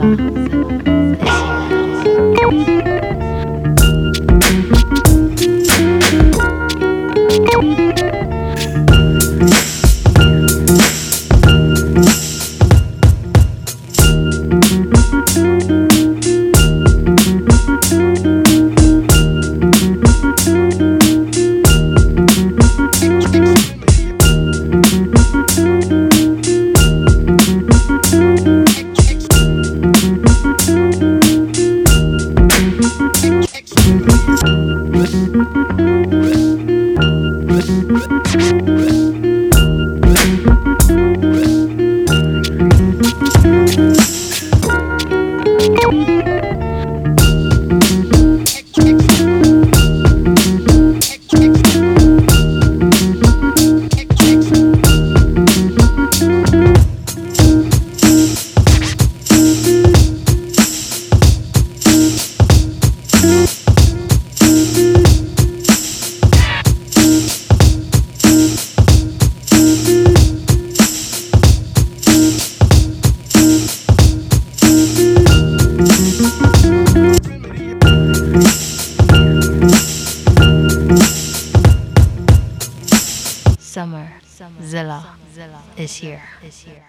Sarah. Summer Zilla is here. Is here.